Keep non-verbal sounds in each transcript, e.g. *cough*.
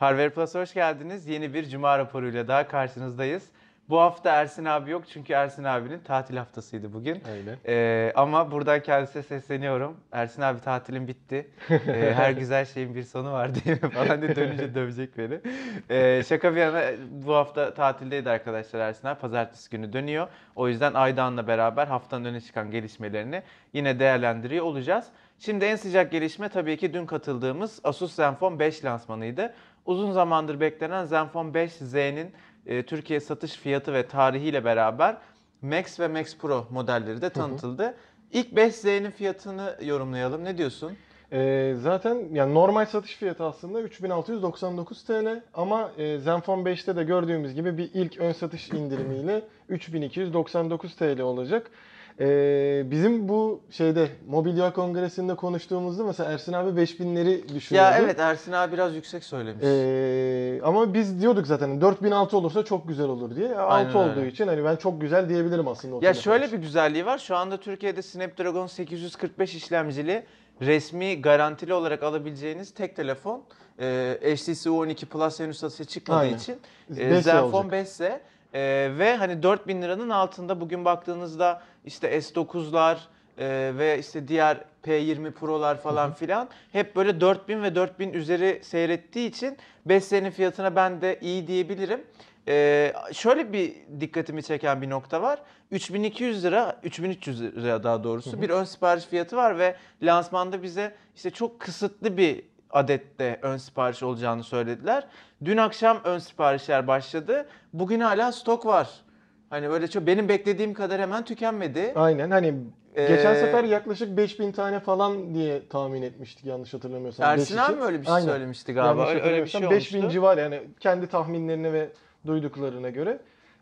Harvard Plus'a hoş geldiniz. Yeni bir Cuma raporuyla daha karşınızdayız. Bu hafta Ersin abi yok çünkü Ersin abinin tatil haftasıydı bugün. Öyle. Ee, ama buradan kendisine sesleniyorum. Ersin abi tatilin bitti. Ee, *laughs* her güzel şeyin bir sonu var diye falan diye dönünce *laughs* dövecek beni. Ee, şaka bir yana bu hafta tatildeydi arkadaşlar Ersin abi. Pazartesi günü dönüyor. O yüzden Aydoğan'la beraber haftanın öne çıkan gelişmelerini yine değerlendiriyor olacağız. Şimdi en sıcak gelişme tabii ki dün katıldığımız Asus Zenfone 5 lansmanıydı. Uzun zamandır beklenen Zenfone 5Z'nin e, Türkiye satış fiyatı ve tarihiyle beraber Max ve Max Pro modelleri de tanıtıldı. İlk 5Z'nin fiyatını yorumlayalım. Ne diyorsun? Ee, zaten yani normal satış fiyatı aslında 3699 TL ama e, Zenfone 5'te de gördüğümüz gibi bir ilk ön satış indirimiyle 3299 TL olacak. Ee, bizim bu şeyde Mobilya Kongresi'nde konuştuğumuzda mesela Ersin abi 5000'leri düşünüyordu. Ya evet Ersin abi biraz yüksek söylemiş. Ee, ama biz diyorduk zaten 4006 olursa çok güzel olur diye. Aynen 6 olduğu öyle. için hani ben çok güzel diyebilirim aslında o Ya şöyle için. bir güzelliği var. Şu anda Türkiye'de Snapdragon 845 işlemcili resmi garantili olarak alabileceğiniz tek telefon. Ee, HTC U12 Plus henüz satışa çıkmadığı Aynen. için 5S e, Zenfone olacak. 5S e, ve hani 4000 liranın altında bugün baktığınızda işte S9'lar e, ve işte diğer P20 Pro'lar falan filan hep böyle 4000 ve 4000 üzeri seyrettiği için 5S'nin fiyatına ben de iyi diyebilirim. Ee, şöyle bir dikkatimi çeken bir nokta var. 3200 lira, 3300 lira daha doğrusu bir ön sipariş fiyatı var ve lansmanda bize işte çok kısıtlı bir adette ön sipariş olacağını söylediler. Dün akşam ön siparişler başladı. Bugün hala stok var. Hani böyle çok benim beklediğim kadar hemen tükenmedi. Aynen hani geçen Ee, sefer yaklaşık 5000 tane falan diye tahmin etmiştik yanlış hatırlamıyorsam. Ersin beş abi için. mi öyle bir şey Aynen. söylemişti galiba? Yanlış Öyle, öyle bir şey hatırlamıyorsam olmuştu. 5000 civar yani kendi tahminlerine ve duyduklarına göre.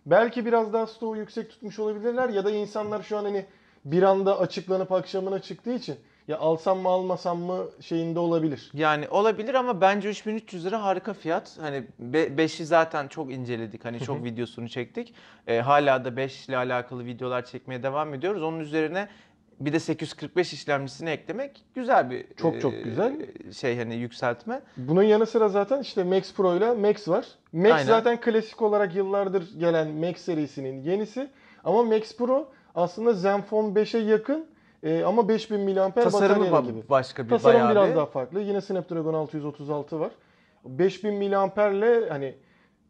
Belki biraz daha stoğu yüksek tutmuş olabilirler ya da insanlar şu an hani bir anda açıklanıp akşamına çıktığı için ya alsam mı almasam mı şeyinde olabilir. Yani olabilir ama bence 3300 lira harika fiyat. Hani 5'i zaten çok inceledik. Hani çok videosunu çektik. Ee, hala da 5 ile alakalı videolar çekmeye devam ediyoruz. Onun üzerine bir de 845 işlemcisini eklemek güzel bir Çok çok e, güzel. şey hani yükseltme. Bunun yanı sıra zaten işte Max Pro ile Max var. Max Aynen. zaten klasik olarak yıllardır gelen Max serisinin yenisi. Ama Max Pro aslında Zenfone 5'e yakın e, ama 5000 mAh Tasarımı batarya ba- gibi. başka bir Tasarım bayağı biraz bir. daha farklı. Yine Snapdragon 636 var. 5000 mAh'le hani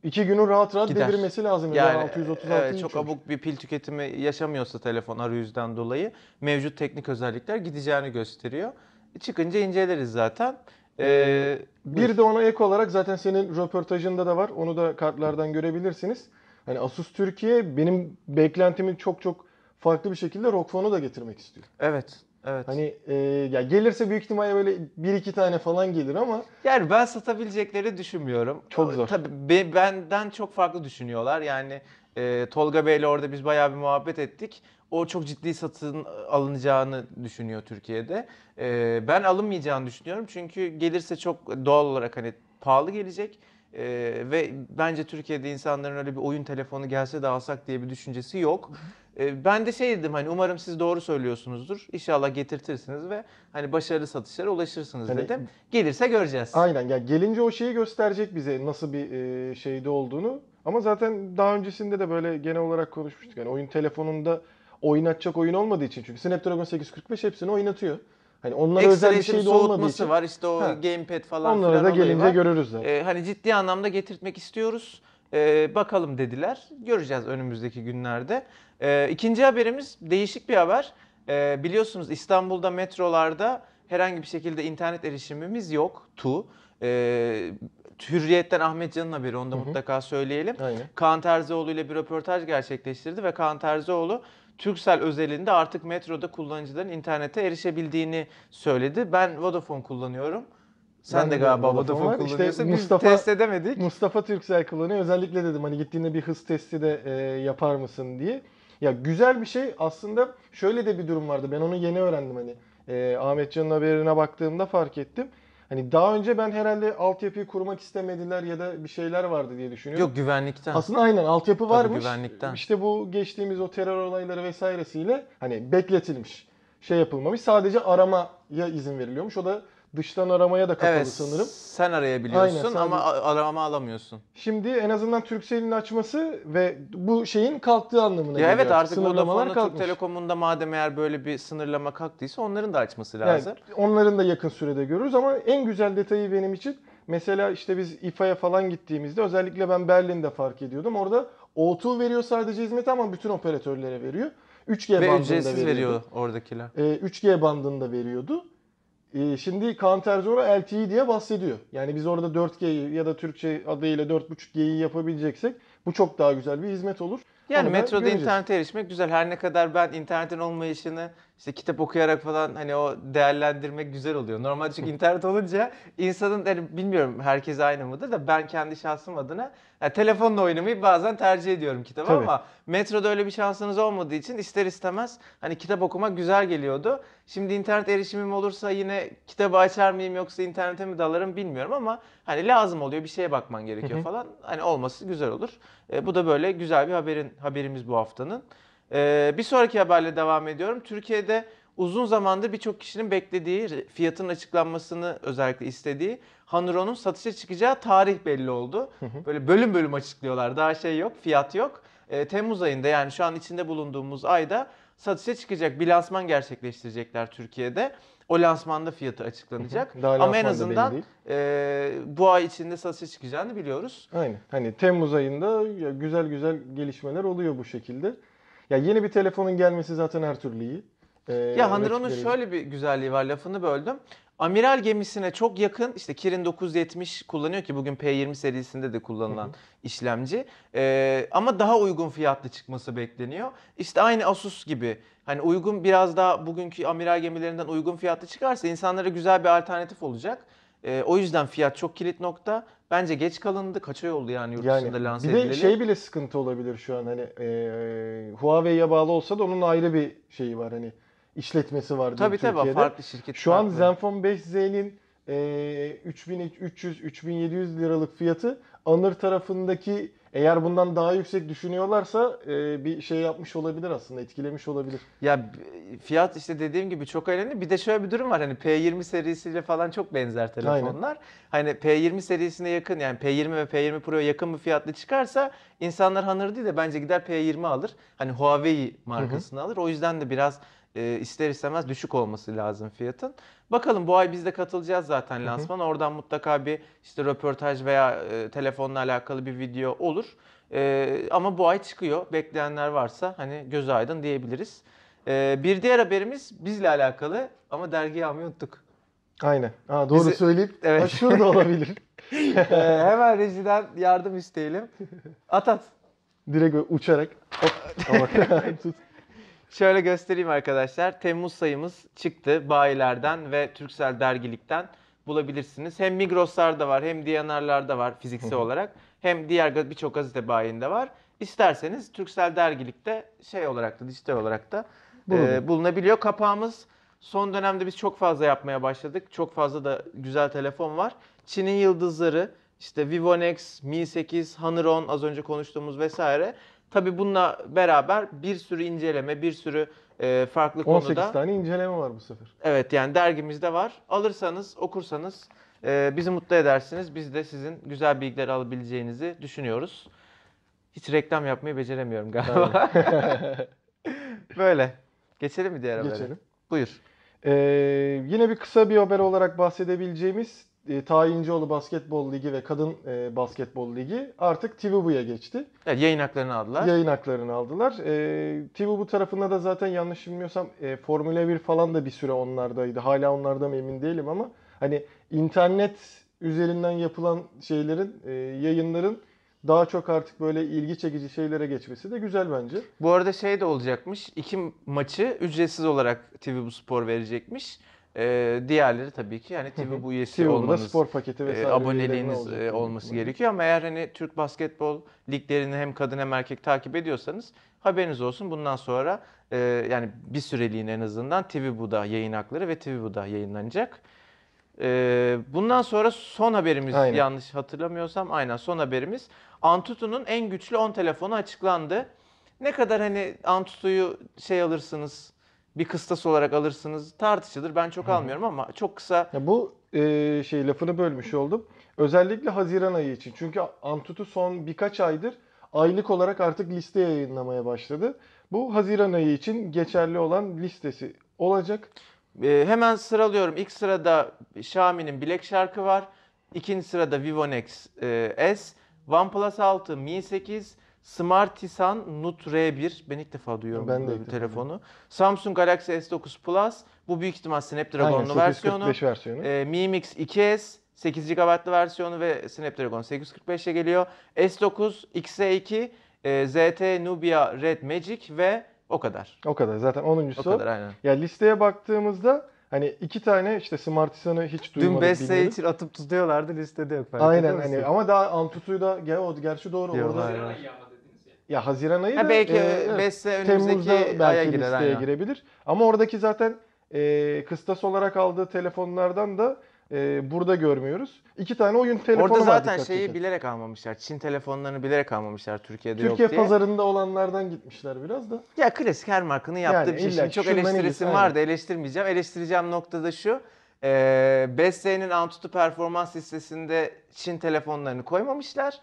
iki günü rahat rahat Gider. devirmesi lazım. Yani 636 evet, çok abuk bir pil tüketimi yaşamıyorsa telefon arayüzden dolayı mevcut teknik özellikler gideceğini gösteriyor. Çıkınca inceleriz zaten. Ee, Bir de ona ek olarak zaten senin röportajında da var. Onu da kartlardan görebilirsiniz. Hani Asus Türkiye benim beklentimin çok çok farklı bir şekilde Phone'u da getirmek istiyor. evet, evet. Hani e, ya gelirse büyük ihtimalle böyle bir iki tane falan gelir ama Yani ben satabilecekleri düşünmüyorum. Çok zor. Tabii be- benden çok farklı düşünüyorlar. Yani e, Tolga Bey'le orada biz bayağı bir muhabbet ettik. O çok ciddi satın alınacağını düşünüyor Türkiye'de. E, ben alınmayacağını düşünüyorum. Çünkü gelirse çok doğal olarak hani pahalı gelecek. E, ve bence Türkiye'de insanların öyle bir oyun telefonu gelse de alsak diye bir düşüncesi yok. E, ben de şey dedim hani umarım siz doğru söylüyorsunuzdur. İnşallah getirtirsiniz ve hani başarılı satışlara ulaşırsınız Hani- dedim. Gelirse göreceğiz. aynen ya gelince o şeyi gösterecek bize nasıl bir e, şeyde olduğunu. Ama zaten daha öncesinde de böyle genel olarak konuşmuştuk. Yani oyun telefonunda oynatacak oyun olmadığı için çünkü Snapdragon 845 hepsini oynatıyor. Hani onlara Ekstra özel bir şey de olmadığı için var işte o Ha. gamepad falan onlara filan da gelince var. görürüz zaten. Ee, hani ciddi anlamda getirtmek istiyoruz. Ee, bakalım dediler. Göreceğiz önümüzdeki günlerde. Ee, ikinci haberimiz değişik bir haber. Ee, biliyorsunuz İstanbul'da metrolarda herhangi bir şekilde internet erişimimiz yok. Tu. Ee, Hürriyet'ten Ahmet Can'ın haberi onu da Hı hı. mutlaka söyleyelim. Aynen. Kaan Terzioğlu ile bir röportaj gerçekleştirdi ve Kaan Terzioğlu Turkcell özelinde artık metroda kullanıcıların internete erişebildiğini söyledi. Ben Vodafone kullanıyorum. Sen Ben de galiba Vodafone Vodafone. İşte kullanıyorsun. Biz Mustafa- test edemedik. Mustafa Türksel kullanıyor. Özellikle dedim hani gittiğinde bir hız testi de e, yapar mısın diye. Ya güzel bir şey aslında şöyle de bir durum vardı. Ben onu yeni öğrendim hani. E, Ahmet Can'ın haberine baktığımda fark ettim. Hani daha önce ben herhalde altyapıyı kurmak istemediler ya da bir şeyler vardı diye düşünüyorum. Yok güvenlikten. Aslında aynen altyapı Tabii varmış. güvenlikten. İşte bu geçtiğimiz o terör olayları vesairesiyle hani bekletilmiş. şey yapılmamış. Sadece aramaya izin veriliyormuş. O da dıştan aramaya da kapalı Evet sanırım. sen arayabiliyorsun Aynen, ama sadece- a- arama alamıyorsun. Şimdi en azından Turkcell'in açması ve bu şeyin kalktığı anlamına Ya geliyor. evet artık Vodafone'da Türk. Telekom'un da madem eğer böyle bir sınırlama kalktıysa onların da açması Yani lazım. onların da yakın sürede görürüz ama en güzel detayı benim için mesela işte biz İFA'ya falan gittiğimizde özellikle ben Berlin'de fark ediyordum. Orada O2 veriyor sadece hizmeti ama bütün operatörlere veriyor. 3G Ve bandında ücretsiz veriyordu. veriyor oradakiler. Ee, 3G bandında veriyordu. Ee, şimdi Counter-Zero LTE diye bahsediyor. Yani biz orada 4G'yi ya da Türkçe adıyla 4.5G'yi yapabileceksek bu çok daha güzel bir hizmet olur. Yani Onu metroda internete erişmek güzel. Her ne kadar ben internetin olmayışını işte kitap okuyarak falan hani o değerlendirmek güzel oluyor. Normalde çünkü *laughs* internet olunca insanın hani bilmiyorum herkes aynı mıdır da ben kendi şahsım adına yani telefonla oynamayı bazen tercih ediyorum kitabı Tabii. ama metroda öyle bir şansınız olmadığı için ister istemez hani kitap okumak güzel geliyordu. Şimdi internet erişimim olursa yine kitabı açar mıyım yoksa internete mi dalarım bilmiyorum ama hani lazım oluyor bir şeye bakman gerekiyor falan. Hani olması güzel olur. E, bu da böyle güzel bir haberin haberimiz bu haftanın. E, bir sonraki haberle devam ediyorum. Türkiye'de uzun zamandır birçok kişinin beklediği, fiyatın açıklanmasını özellikle istediği Hanuron'un satışa çıkacağı tarih belli oldu. Böyle bölüm bölüm açıklıyorlar. Daha şey yok, fiyat yok. E, Temmuz ayında yani şu an içinde bulunduğumuz ayda satışa çıkacak. Bir lansman gerçekleştirecekler Türkiye'de. O lansmanda fiyatı açıklanacak. Ama en azından e, bu ay içinde satışa çıkacağını biliyoruz. Aynen. Hani Temmuz ayında güzel güzel gelişmeler oluyor bu şekilde. Ya yeni bir telefonun gelmesi zaten her türlü iyi. Ee, Ya rakipleri- şöyle bir güzelliği var lafını böldüm. Amiral gemisine çok yakın işte Kirin 970 kullanıyor ki bugün P20 serisinde de kullanılan işlemci. Ee, ama daha uygun fiyatlı çıkması bekleniyor. İşte aynı Asus gibi hani uygun biraz daha bugünkü amiral gemilerinden uygun fiyatlı çıkarsa insanlara güzel bir alternatif olacak. Ee, o yüzden fiyat çok kilit nokta. Bence geç kalındı. Kaç ay oldu yani yurt dışında Yani lanse bir de edileli? şey bile sıkıntı olabilir şu an hani e, Huawei'ye bağlı olsa da onun ayrı bir şeyi var hani işletmesi var Tabii tabii Türkiye'de. farklı şirket. Şu an farklı. Zenfone 5Z'nin e, 3300-3700 liralık fiyatı Anır tarafındaki eğer bundan daha yüksek düşünüyorlarsa e, bir şey yapmış olabilir aslında etkilemiş olabilir. Ya fiyat işte dediğim gibi çok önemli. Bir de şöyle bir durum var. Hani P20 serisiyle falan çok benzer telefonlar. Hani P20 serisine yakın yani P20 ve P20 Pro'ya yakın bir fiyatlı çıkarsa insanlar Honor değil de bence gider P20 alır. Hani Huawei markasını alır. O yüzden de biraz e, ister istemez düşük olması lazım fiyatın. Bakalım bu ay biz de katılacağız zaten lansman. Oradan mutlaka bir işte röportaj veya e, telefonla alakalı bir video olur. E, ama bu ay çıkıyor. Bekleyenler varsa hani gözü aydın diyebiliriz. E, bir diğer haberimiz bizle alakalı ama dergiyi almayı unuttuk. Aynen. Ha, doğru Bizi- söyleyip *laughs* Evet. ha, şurada olabilir. Ee, *laughs* hemen rejiden yardım isteyelim. At at. Direkt uçarak hop, tut. *laughs* Şöyle göstereyim arkadaşlar. Temmuz sayımız çıktı. Bayilerden ve Türksel dergilikten bulabilirsiniz. Hem Migros'larda var hem Diyanar'larda var fiziksel olarak. Hem diğer birçok gazete bayinde var. İsterseniz Türksel dergilikte şey olarak da dijital olarak da e, bulunabiliyor. Kapağımız son dönemde biz çok fazla yapmaya başladık. Çok fazla da güzel telefon var. Çin'in yıldızları işte Vivo Nex, Mi 8, Honor 10 az önce konuştuğumuz vesaire. Tabi bununla beraber bir sürü inceleme, bir sürü e, farklı 18 konuda. tane inceleme var bu sefer. Evet yani dergimizde var. Alırsanız, okursanız e, bizi mutlu edersiniz. Biz de sizin güzel bilgiler alabileceğinizi düşünüyoruz. Hiç reklam yapmayı beceremiyorum galiba. *laughs* Böyle. Geçelim mi diğer habere? Geçelim. Buyur. Ee, yine bir kısa bir haber olarak bahsedebileceğimiz e, Tayincioğlu Basketbol Ligi ve Kadın e, Basketbol Ligi artık TVB'ye geçti. Evet, yayın haklarını aldılar. Yayın haklarını aldılar. E, TVB tarafında da zaten yanlış bilmiyorsam e, Formula 1 falan da bir süre onlardaydı. Hala onlardan mı emin değilim ama hani internet üzerinden yapılan şeylerin, e, yayınların daha çok artık böyle ilgi çekici şeylere geçmesi de güzel bence. Bu arada şey de olacakmış. İki maçı ücretsiz olarak TV Bu Spor verecekmiş. Ee, diğerleri tabii ki yani TV Bu üyesi olmanız, spor paketi e, vesaire aboneliğiniz e, olacak. olması gerekiyor. Ama eğer hani Türk basketbol liglerini hem kadın hem erkek takip ediyorsanız haberiniz olsun. Bundan sonra e, yani bir süreliğine en azından TV Bu'da yayın hakları ve TV Bu'da yayınlanacak. E, bundan sonra son haberimiz Aynen. yanlış hatırlamıyorsam aynen son haberimiz. Antutu'nun en güçlü 10 telefonu açıklandı. Ne kadar hani Antutu'yu şey alırsınız bir kıstas olarak alırsınız tartışılır. Ben çok almıyorum ama çok kısa Ya bu e, şey lafını bölmüş oldum. Özellikle Haziran ayı için. Çünkü Antutu son birkaç aydır aylık olarak artık liste yayınlamaya başladı. Bu Haziran ayı için geçerli olan listesi olacak. Ee, hemen sıralıyorum. İlk sırada Xiaomi'nin Black Shark'ı var. İkinci sırada Vivo Nex e, S, OnePlus 6, Mi 8, Smartisan Note R1. Ben ilk defa duyuyorum Ben de ilk bir defa telefonu. Samsung Galaxy S9 Plus. Bu büyük ihtimal Snapdragon'lu versiyonu. 845 versiyonu. E, Mi Mix 2S 8 GB'lı versiyonu ve Snapdragon 845'e geliyor. S9, XE2, e, ZT Nubia Red Magic ve o kadar. O kadar. Zaten O 10.sü. kadar aynen. Ya listeye baktığımızda hani iki tane işte Smartisan'ı hiç Dün duymadık Best bilmiyorduk. için atıp tutuyorlardı listede yok. Aynen hani ama daha Antutu'yu da gel o gerçi doğru Diyorlar. orada. Ya. Ya Haziran ayı Ha, da belki e, Best'e Temmuz'da önümüzdeki belki aya girer listeye aynen. girebilir. Ama oradaki zaten e, kıstas olarak aldığı telefonlardan da e, burada görmüyoruz. İki tane oyun telefonu Orada zaten şeyi çeken. bilerek almamışlar. Çin telefonlarını bilerek almamışlar Türkiye'de Türkiye yok diye. pazarında olanlardan gitmişler biraz da. Ya klasik her markanın yaptığı Yani bir şey. Şimdi çok eleştirisim var da eleştirmeyeceğim. Eleştireceğim nokta da şu. Ee, Best'in Antutu performans listesinde Çin telefonlarını koymamışlar.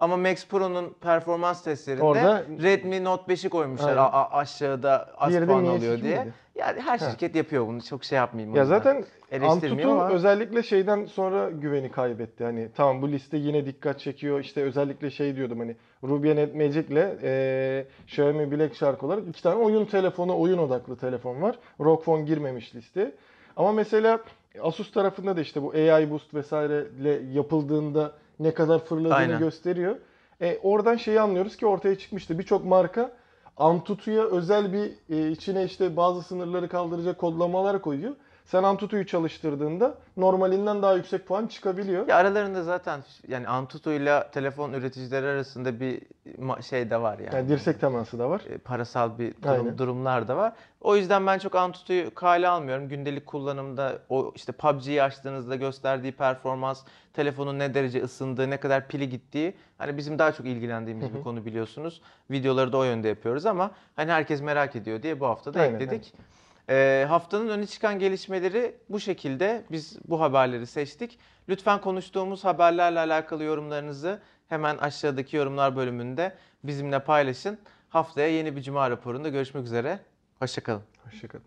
Ama Max Pro'nun performans testlerinde Orada- Redmi Note 5'i koymuşlar Aynen. a- aşağıda az Diğeri puan alıyor S2 diye. miydi? Yani her Ha. şirket yapıyor bunu. Çok şey yapmayayım. Ya zaten Antutu ama. özellikle şeyden sonra güveni kaybetti. Hani tamam bu liste yine dikkat çekiyor. İşte özellikle şey diyordum hani Ruby Net Magic'le e, Xiaomi Black Shark olarak iki tane oyun telefonu, oyun odaklı telefon var. ROG Phone girmemiş listeye. Ama mesela Asus tarafında da işte bu AI Boost vesaireyle yapıldığında ne kadar fırladığını Aynen. gösteriyor. E, oradan şeyi anlıyoruz ki ortaya çıkmıştı. Birçok marka Antutu'ya özel bir e, içine işte bazı sınırları kaldıracak kodlamalar koyuyor. Sen Antutu'yu çalıştırdığında normalinden daha yüksek puan çıkabiliyor. Ya aralarında zaten yani Antutu ile telefon üreticileri arasında bir şey de var yani. Yani dirsek teması da var. E, parasal bir durum, Aynen. durumlar da var. O yüzden ben çok Antutu'yu kale almıyorum. Gündelik kullanımda o işte PUBG'yi açtığınızda gösterdiği performans, telefonun ne derece ısındığı, ne kadar pili gittiği hani bizim daha çok ilgilendiğimiz bir konu biliyorsunuz. Videoları da o yönde yapıyoruz ama hani herkes merak ediyor diye bu hafta da Aynen, ekledik. E, haftanın öne çıkan gelişmeleri bu şekilde. Biz bu haberleri seçtik. Lütfen konuştuğumuz haberlerle alakalı yorumlarınızı hemen aşağıdaki yorumlar bölümünde bizimle paylaşın. Haftaya yeni bir cuma raporunda görüşmek üzere. Hoşçakalın. Hoşçakalın.